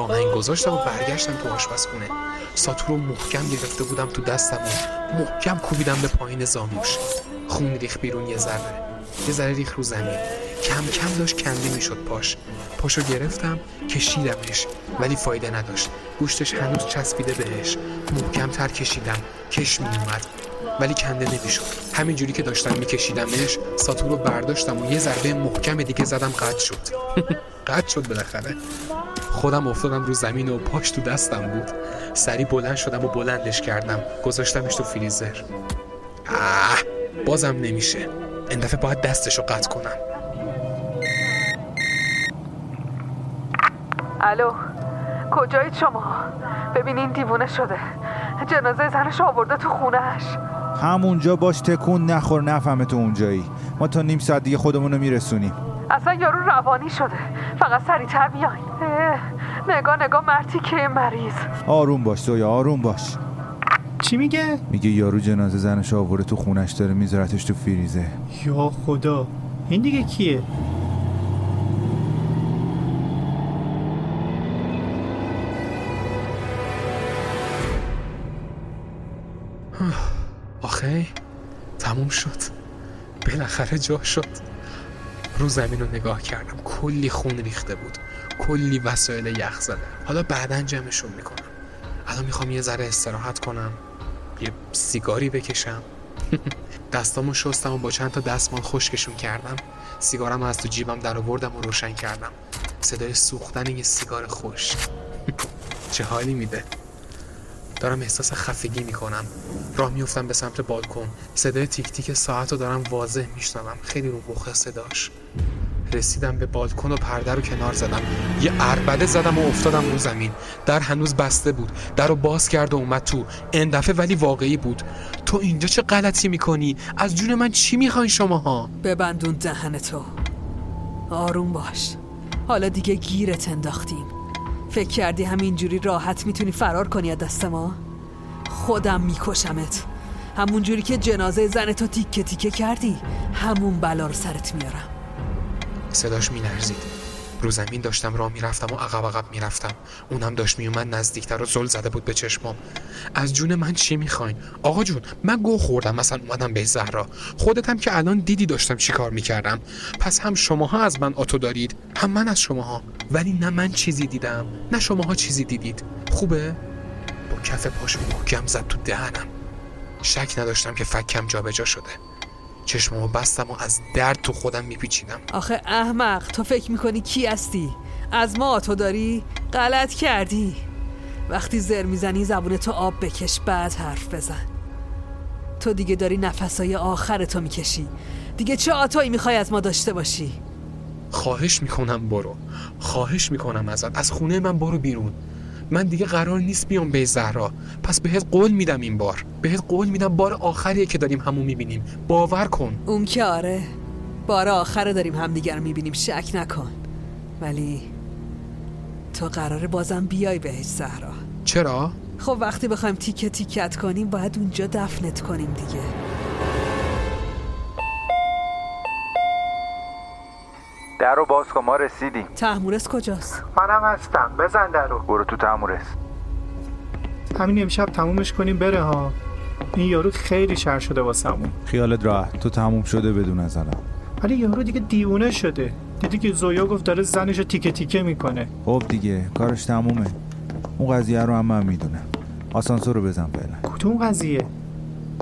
آهنگ گذاشتم و برگشتم تو آشپزخونه. ساتور رو محکم گرفته بودم تو دستم و محکم کوبیدم به پایین زانوش. خون ریخ بیرون یه ذره. یه ذره ریخ رو زمین. کم کم داشت کنده می‌شد پاش. پاشو گرفتم کشیدمش ولی فایده نداشت. گوشتش هنوز چسبیده بهش. محکم تر کشیدم کش می اومد. ولی کنده نمی‌شد. همینجوری که داشتم میکشیدمش ساتور رو برداشتم و یه ضربه محکم دیگه زدم قطع شد. [LAUGHS] قطع شد بالاخره. خودم افتادم رو زمین و پاش تو دستم بود. سری بلند شدم و بلندش کردم. گذاشتمش تو فریزر. آه! بازم نمیشه. این دفعه باید دستشو قطع کنم. الو کجایید شما؟ ببینین دیوونه شده. جنازه زنش آورده تو خونش همونجا باش تکون نخور نفهمه تو اونجایی. ما تا نیم ساعت دیگه خودمون رو میرسونیم. اصلا یارو روانی شده. فقط سریعتر بیاین. اه، نگاه نگاه مرتی که مریض. آروم باش زویا آروم باش. چی میگه؟ میگه یارو جنازه زنش آورده تو خونش داره میذارتش تو فریزه. یا خدا. این دیگه کیه؟ آخه تموم شد. بالاخره جا شد. رو زمین رو نگاه کردم. کلی خون ریخته بود. کلی وسایل یخ زده. حالا بعدا جمعشون می‌کنم. الان می‌خوام یه ذره استراحت کنم. یه سیگاری بکشم. [LAUGHS] دستامو شستم و با چند تا دستمال خشکشون کردم. سیگارم از تو جیبم در آوردم و روشن کردم. صدای سوختن یه سیگار خشک. [LAUGHS] چه حالی میده؟ دارم احساس خفگی می‌کنم. راه میفتم به سمت بالکن. صدای تیک تیک ساعت رو دارم واضح میشنوم. خیلی رو مخه صداش. رسیدم به بالکن و پرده رو کنار زدم. یه اربده زدم و افتادم رو زمین. در هنوز بسته بود. در رو باز کرد و اومد تو. این دفعه ولی واقعی بود. تو اینجا چه غلطی می‌کنی؟ از جون من چی می‌خواین شماها؟ ببندون دهن تو. آروم باش. حالا دیگه گیرت انداختیم. فکر کردی همینجوری راحت می‌تونی فرار کنی از دست ما؟ خودم میکشمت. همون جوری که جنازه زن تو تیکه تیکه کردی همون بلا رو سرت میارم. صداش میلرزید. رو زمین داشتم راه می‌رفتم و عقب عقب می‌رفتم. اونم داشت میومد نزدیکتر و زل زده بود به چشمام. از جون من چی می‌خواین؟ آقا جون من گو خوردم مثلا اومدم به زهرا. خودت هم که الان دیدی داشتم چی کار می‌کردم. پس هم شماها از من آتو دارید هم من از شماها. ولی نه من چیزی دیدم نه شماها چیزی دیدید. خوبه؟ با کف پاشو محکم زد تو دهنم. شک نداشتم که فکم جابجا شده. چشمامو بستم و از درد تو خودم میپیچیدم. آخه احمق تو فکر می‌کنی کی هستی؟ از ما تو داری؟ غلط کردی. وقتی زر می‌زنی زبون تو آب بکش بعد حرف بزن. تو دیگه داری نفسای آخر تو می‌کشی. دیگه چه آتایی می‌خوای از ما داشته باشی؟ خواهش می‌کنم برو. خواهش می‌کنم ازت. از خونه من برو بیرون. من دیگه قرار نیست بیام به زهرا. پس بهت قول میدم این بار. بهت قول میدم بار آخریه که داریم همو می‌بینیم. باور کن. اون که آره. بار آخر داریم همدیگر رو می‌بینیم. شک نکن. ولی تو قراره بازم بیای بهش زهرا. چرا؟ خب وقتی بخوایم تیکه تیکت کنیم باید اونجا دفنت کنیم دیگه. در رو باز کن ما رسیدیم. تحمورس کجاست؟ منم هستم. بزن در رو برو تو تمورس همین امشب تمومش کنیم بره ها. این یارو خیلی شر شده واسمون. خیالت راحت. تو تموم شده بدون از الان ولی یارو دیگه دیوونه شده. دیدی که زویا گفت داره زنش رو تیکه تیکه می‌کنه. خب دیگه کارش تمومه. اون قضیه رو هم من می‌دونم. آسانسور رو بزن فعلا. کدوم قضیه؟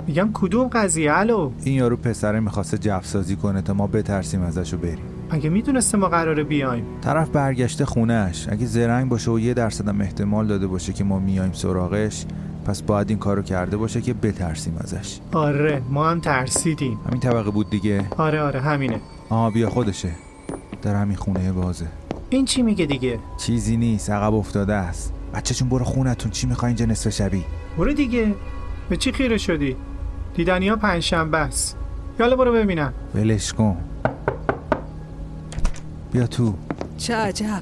میگم کدوم قضیه؟ الو. این یارو پسره می‌خواسته جفسازی کنه تا ما بترسیم ازش رو بریم. مگه می‌دونسته ما قراره بیایم؟ طرف برگشته خونهش اگه زرنگ باشه و یه درصدم احتمال داده باشه که ما میایم سراغش پس باید این کارو کرده باشه که بترسیم ازش. آره ما هم ترسیدیم. همین طبقه بود دیگه. آره آره همینه. آها بیا خودشه. در همین خونه بازه. این چی میگه دیگه؟ چیزی نیست عقب افتاده است. بچه چون برو خونتون چی می‌خوای اینجا نصف شبی؟ برو دیگه. به چی خیره شدی؟ دیدنی ها پنجشنبه است. یالا برو ببینم. ولش کن. بیا تو. چه عجب.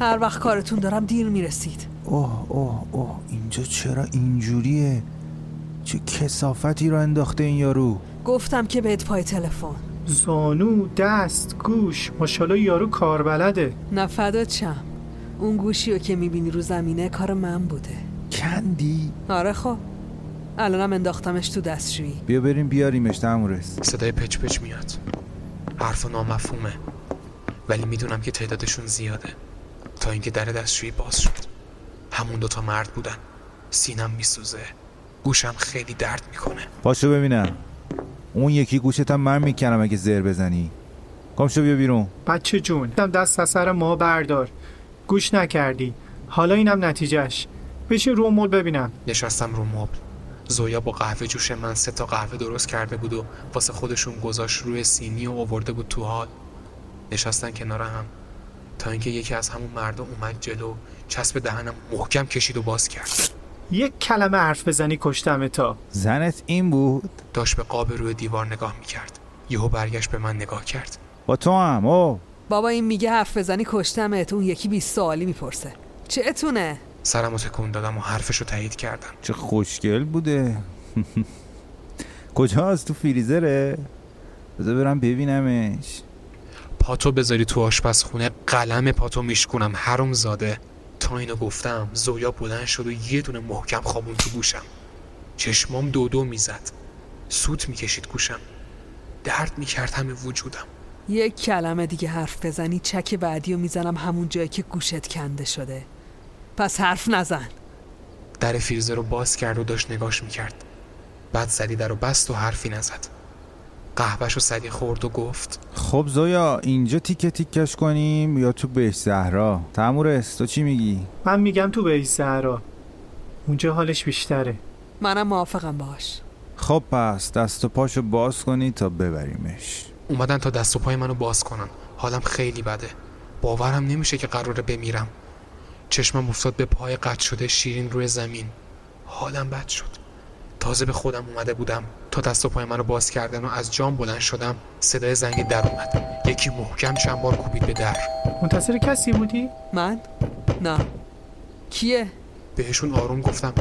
هر وقت کارتون دارم دیر می‌رسید. اوه اوه اوه. اینجا چرا اینجوریه؟ چه کسافتی رو انداخته این یارو؟ گفتم که بهت پای تلفن. زانو دست گوش. ماشاءالله یارو کار بلده نه فدات شم اون گوشی رو که می‌بینی رو زمینه کار من بوده. کندی؟ آره خب. الانم انداختمش تو دستشویی. بیا بریم بیاریمش تمورس صدای پچ پچ میاد. حرف نامفهومه. ولی می‌دونم که تعدادشون زیاده. تا اینکه در دستشویی باز شد. همون دوتا مرد بودن. سینم میسوزه. گوشم خیلی درد می‌کنه. پاشو ببینم. اون یکی گوشتم من می‌کنم اگه زر بزنی. کام شو بیا بیرون. بچه جون دست از سر ما بردار. گوش نکردی. حالا اینم نتیجهش بشین رو مول ببینم. نشستم رو مبل. زویا با قهوه جوش من سه تا قهوه درست کرده بود و واسه خودشون گذاشت روی سینی و آورده بود تو حال. نشستن کنار هم. تا اینکه یکی از همون مردم اومد جلو چسب دهنم محکم کشید و باز کرد. یک کلمه حرف بزنی کشتم تا. زنت این بود؟ داشت به قاب روی دیوار نگاه می‌کرد. یهو برگشت به من نگاه کرد. با تو هم او. بابا این میگه حرف بزنی کشتمت اون یکی 20 سوالی می‌پرسه. چتونه؟ سرمو تکون دادم و حرفشو تایید کردم. چه خوشگل بوده. [LAUGHS] کجاست تو فریزره؟ بذار برم ببینمش. پاتو بذاری تو آشپزخونه. قلم پاتو میشکنم حروم زاده. تا اینو گفتم زویا بلند شد و یه دونه محکم خوابون تو گوشم. چشمام دو دو می‌زد. سوت می‌کشید گوشم. درد می‌کرد همه وجودم. یک کلمه دیگه حرف بزنی چک بعدی رو می‌زنم همون جایی که گوشت کنده شده. پس حرف نزن. در فریزر رو باز کرد و داشت نگاش می‌کرد. بعد سری در رو بست و حرفی نزد. قهوهش رو سری خورد و گفت. خب زویا اینجا تیکه تیکش کنیم یا تو بهش زهرا؟ تمورس تو چی میگی؟ من میگم تو به زهرا. اونجا حالش بیشتره. منم موافقم باش. خب پس دست و پاشو باز کنی تا ببریمش. اومدن تا دست و پای منو باز کنن. حالم خیلی بده. باورم نمیشه که قراره بمیرم. چشمم افتاد به پای قطع شده شیرین روی زمین. حالم بد شد. تازه به خودم اومده بودم تا دست و پای منو باز کردن و از جام بلند شدم. صدای زنگ در اومد. یکی محکم چند بار کوبید به در. منتظر کسی بودی؟ من؟ نه. کیه؟ بهشون آروم گفتم.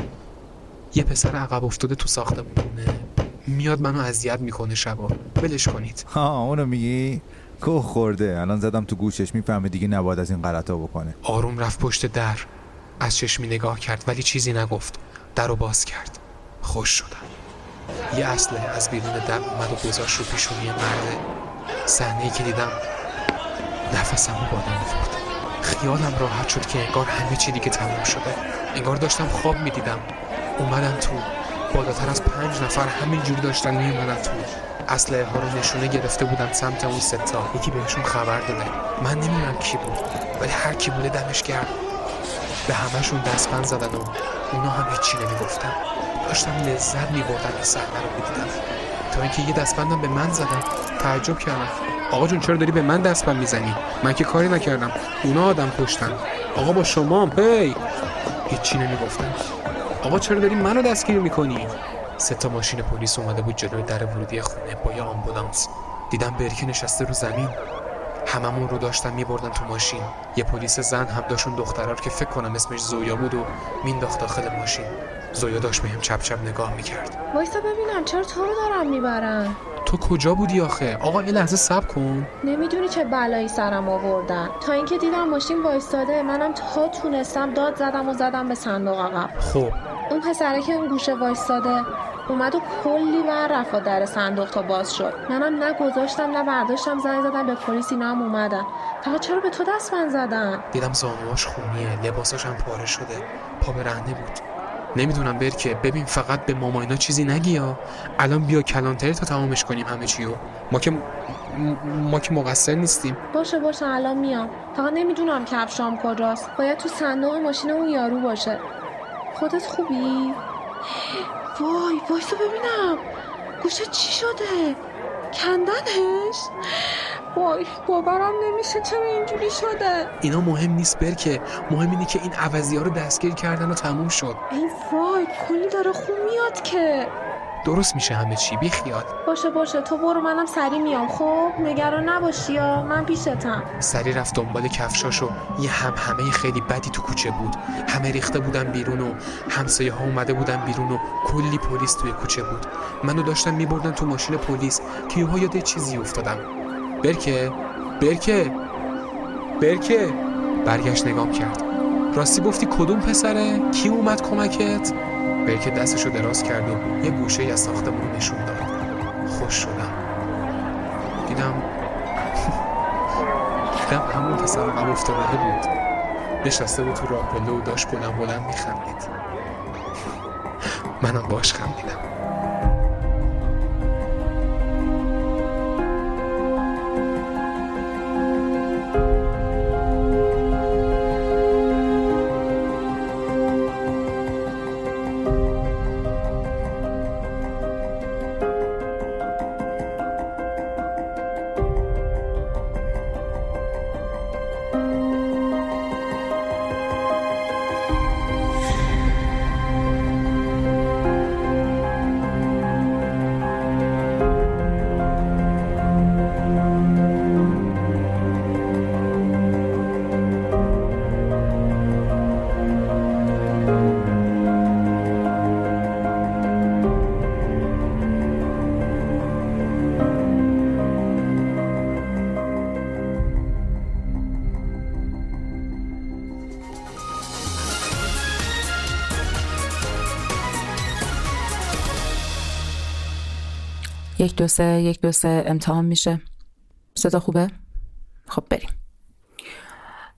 یه پسر عقب افتاده تو ساختمونه. میاد منو اذیت می‌کنه شبا. ولش کنید. ها اونو میگی؟ کوه خورده. الان زدم تو گوشش می‌فهمه دیگه نباید از این غلطا بکنه. آروم رفت پشت در. از چشمی نگاه کرد ولی چیزی نگفت. در رو باز کرد. خوش شدم یه اسلحه از بیرون در اومد و گذاشت رو پیشونی مرده صحنه که دیدم نفسم رو بادم آورد. خیالم راحت شد که انگار همه چی دیگه تموم شده. انگار داشتم خواب می‌دیدم. اومدن تو. بالاتر از پنج نفر همینجوری داشتن میومدن تو. اسلحه ها رو نشونه گرفته بودن سمت اون ستا یکی بهشون خبر داده. من نمی‌دونم کی بود ولی هر کی بوده دمش گرم. به همشون دستبند زدن و اونا هم هیچی نمی‌گفتن. داشتم لذت میبردم این صحنه رو می‌دیدم. تا اینکه یه دستبندم به من زدن تعجب کردم. آقا جون چرا داری به من دستبند می‌زنی؟ من که کاری نکردم. اونا آدم کشتن. آقا با شما هی! هیچی نمی‌گفتن آقا چرا داری منو دستگیر می‌کنی؟ سه تا ماشین پلیس اومده بود جلوی در ورودی خونه با یه آمبولانس. دیدم برکی نشسته رو زمین. هممون رو داشتن میبردن تو ماشین. یه پلیس زن هم داشون دخترار که فکر کنم اسمش زویا بود و مینداخت داخل ماشین. زویا داشت بهم چپ چپ نگاه می‌کرد. وایسا ببینم چرا تو رو دارم می‌برن. تو کجا بودی آخه؟ آقا یه لحظه صبر کن. نمی‌دونی چه بلایی سرم آوردن. تا اینکه دیدم ماشین وایستاده منم تا تونستم داد زدم و زدم به صندوق عقب. خب. اون پسره که اون گوشه وایستاده اومد و کلی ور رفت در صندوق تا باز شد. منم نه گذاشتم نه برداشتم زنگ زدم به پلیس اینا هم اومدن. فقط چرا به تو دست من زدن؟ دیدم زانواش خونیه لباساش هم پاره شده پا برهنه بود. نمی‌دونم برکه ببین فقط به ماما اینا چیزی نگی یا الان بیا کلانتری تا تمامش کنیم همه چیو ما که ما که مقصر نیستیم. باشه باشه الان میام. فقط نمی‌دونم کفشام کجاست. باید تو صندوق ماشین اون یارو باشه. خودت خوبی؟ وای وایسا ببینم. گوشه چی شده؟ کندنش؟ وای باورم نمیشه چرا اینجوری شده. اینا مهم نیست برکه. مهم اینه که این عوضی ها رو دستگیر کردن و تموم شد. ای وای کلی داره خون میاد که. درست میشه همه چی بی خیال. باشه باشه. تو برو منم سری میام. خب نگران نباشی یا. من پیشتم. سری رفت دنبال کفشاشو. یه هم همه خیلی بدی تو کوچه بود. همه ریخته بودن بیرون و همسایه ها اومده بودن بیرون و کلی پلیس توی کوچه بود. منو داشتن میبردن تو ماشین پلیس. که یهو یاد چیزی افتادم. برکه برکه برکه. برگشت نگام کرد. راستی گفتی کدوم پسره؟ کی اومد کمکت؟ برکه دستشو دراز کرد و یه گوشه از ساختمون نشون داد. خوش شدم. دیدم [LAUGHS] دیدم همون پسر عقب افتاده بود. نشسته بود تو راه پله و داشت بلند بلند میخندید. منم باش خندیدم. یک دو سه یک دو سه امتحان میشه. صدا خوبه؟ خب بریم.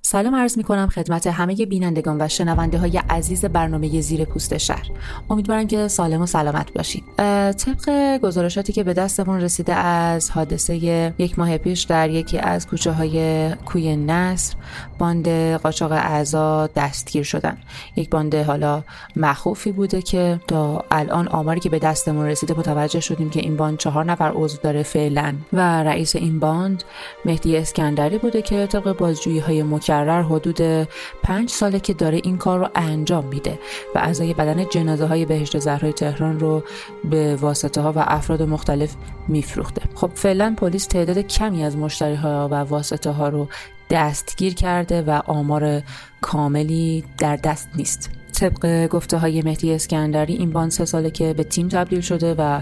سلام عرض می کنم خدمت همه بینندگان و شنونده های عزیز برنامه زیر پوست شهر. امیدوارم که سالم و سلامت باشید طبق گزارشاتی که به دستمون رسیده از حادثه یک ماه پیش در یکی از کوچه های کوی نصر باند قاچاق اعضا دستگیر شدن. یک باند حالا مخوفی بوده که تا الان آماری که به دستمون رسیده متوجه شدیم که این باند چهار نفر عضو داره فعلا. و رئیس این باند مهدی اسکندری بوده که طبق بازجویی های مکرر حدود پنج ساله که داره این کار رو انجام میده و اعضای بدن جنازه های بهشت زهرای تهران رو به واسطه ها و افراد مختلف میفروخته. خب فعلا پلیس تعداد کمی از مشتری ها و واسطه ها رو دستگیر کرده و آمار کاملی در دست نیست. طبق گفته های مهدی اسکندری این باند سه ساله که به تیم تبدیل شده و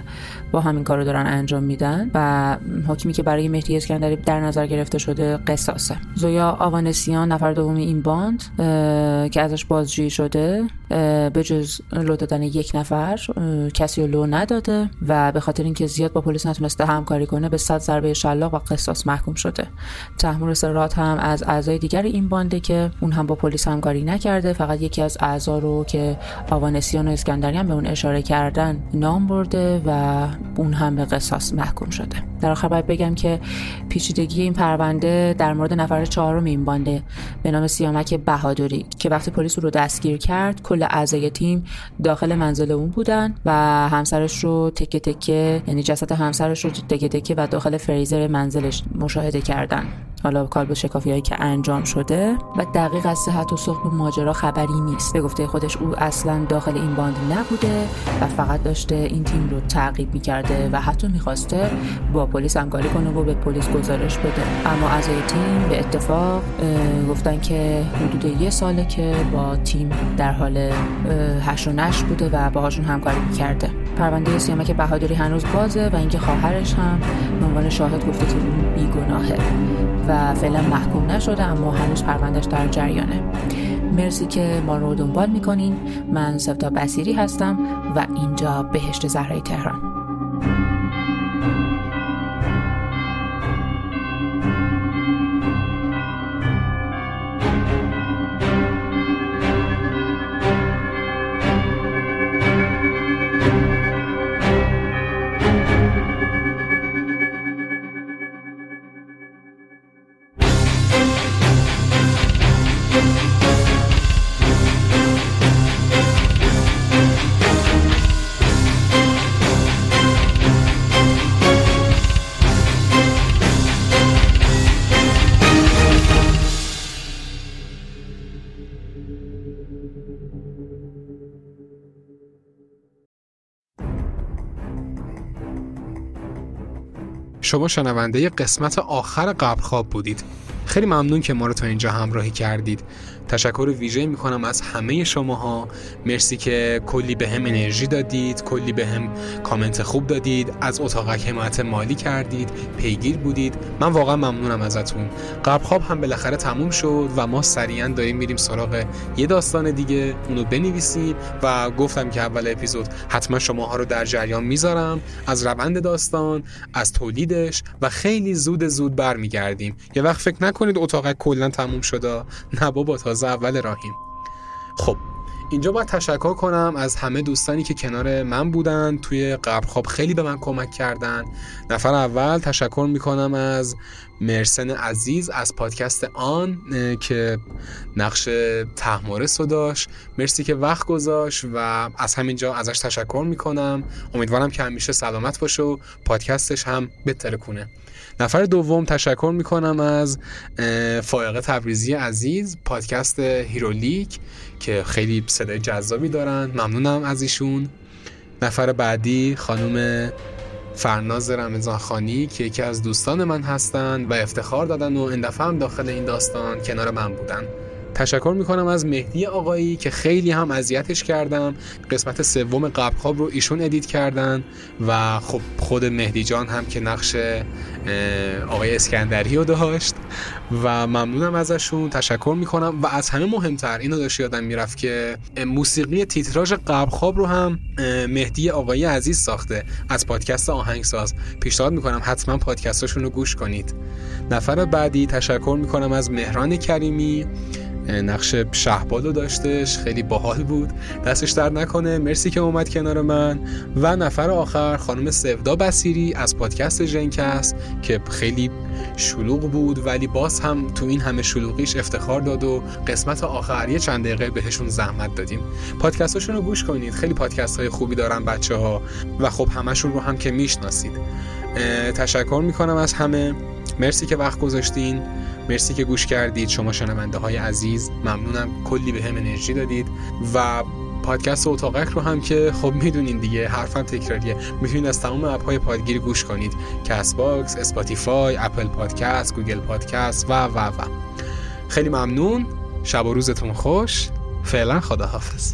با همین کار رو دارن انجام میدن و حکمی که برای مهدی اسکندری در نظر گرفته شده قصاصه. زویا آوانسیان نفر دوم این باند که ازش بازجویی شده به جز لو دادن یک نفر کسی رو لو نداده و به خاطر اینکه زیاد با پلیس نتونسته همکاری کنه به صد ضربه شلاق و قصاص محکوم شده. تحمور سرات هم از اعضای دیگر این بانده که اون هم با پلیس همکاری نکرده فقط یکی از اعضا رو که آوانسیان و اسکندریان به اون اشاره کردن نام برده و اون هم به قصاص محکوم شده. در آخر باید بگم که پیچیدگی این پرونده در مورد نفر چهارم این بانده به نام سیامک بهادری که وقتی پلیس رو دستگیر کرد کل اعضای تیم داخل منزل اون بودن و همسرش رو تکه تکه یعنی جسد همسرش رو تکه تکه و داخل فریزر منزلش مشاهده کردن. حالا کالبد شکافی هایی که انجام شده و دقیق از صحت و سقم ماجرا خبری نیست. به گفته خودش او اصلا داخل این باند نبوده و فقط داشته این تیم رو تعقیب می‌کرده و حتی می‌خواسته با پلیس همکاری کنه و به پلیس گزارش بده. اما اعضای تیم به اتفاق گفتن که حدود یه ساله که با تیم در حال حشر و نشر بوده و باهاشون همکاری می‌کرده. پرونده سیامک بهادری هنوز بازه و اینکه خواهرش هم به عنوان شاهد گفته که اون بیگناهه و فعلا محکوم نشده اما هنوز پروندهش در جریانه. مرسی که ما رو دنبال می‌کنین. من سفتا بسیری هستم و اینجا بهشت زهرای تهران. شما شنونده قسمت آخر قبل خواب بودید. خیلی ممنون که ما رو تا اینجا همراهی کردید. تشکر ویژه می‌کنم از همه شماها. مرسی که کلی به هم انرژی دادید کلی به هم کامنت خوب دادید. از اتاقک حمایت مالی کردید پیگیر بودید. من واقعا ممنونم ازتون. قبل خواب هم بالاخره تموم شد و ما سریعا داریم میریم سراغ یه داستان دیگه. اونو بنویسیم و گفتم که اول اپیزود حتما شماها رو در جریان می‌ذارم. از روند داستان از تولیدش و خیلی زود زود برمیگردیم. یه وقت فکر نکنید اتاقک کلا تموم شده. نه بابا تازه اول راهیم. خب اینجا باید تشکر کنم از همه دوستانی که کنار من بودن توی قبل خواب خیلی به من کمک کردن. نفر اول تشکر می‌کنم از مرسن عزیز از پادکست آن که نقش تحمارس رو داشت. مرسی که وقت گذاشت و از همینجا ازش تشکر می‌کنم. امیدوارم که همیشه سلامت باشه و پادکستش هم بهتر کنه نفر دوم تشکر می‌کنم از فائقه تبریزی عزیز پادکست هیرولیک که خیلی صدای جذابی دارن. ممنونم از ایشون. نفر بعدی خانم فرناز رمضان خانی که یکی از دوستان من هستند و افتخار دادن و این هم داخل این داستان کنار من بودن. تشکر می‌کنم از مهدی آقایی که خیلی هم اذیتش کردم. قسمت سوم قبرخواب رو ایشون edit کردن و خب خود مهدی جان هم که نقش آقای اسکندری رو داشت و ممنونم ازشون تشکر می‌کنم و از همه مهمتر اینو داشت یادم می‌رفت که موسیقی تیتراژ قبرخواب رو هم مهدی آقایی عزیز ساخته از پادکست آهنگساز. پیشنهاد می‌کنم حتما پادکستاشون رو گوش کنید. نفر بعدی تشکر می‌کنم از مهران کریمی. نقش شهباد رو داشتش خیلی باحال بود. دستش در نکنه. مرسی که اومد کنار من. و نفر آخر خانم سودا بسیری از پادکست جنکست که خیلی شلوغ بود ولی باز هم تو این همه شلوغیش افتخار داد و قسمت آخر یه چند دقیقه بهشون زحمت دادیم. پادکستاشون رو گوش کنید. خیلی پادکست های خوبی دارن بچه ها و خب همشون رو هم که می‌شناسید. تشکر می‌کنم از همه. مرسی که وقت گذاشتین. مرسی که گوش کردید. شما شنونده های عزیز ممنونم. کلی به هم انرژی دادید. و پادکست اتاقک رو هم که خب می‌دونین دیگه حرفم تکراریه. می‌تونید از تمام اپ های پادگیر گوش کنید. Castbox Spotify Apple Podcast Google Podcast و و و. خیلی ممنون. شب و روزتون خوش. فعلا خداحافظ.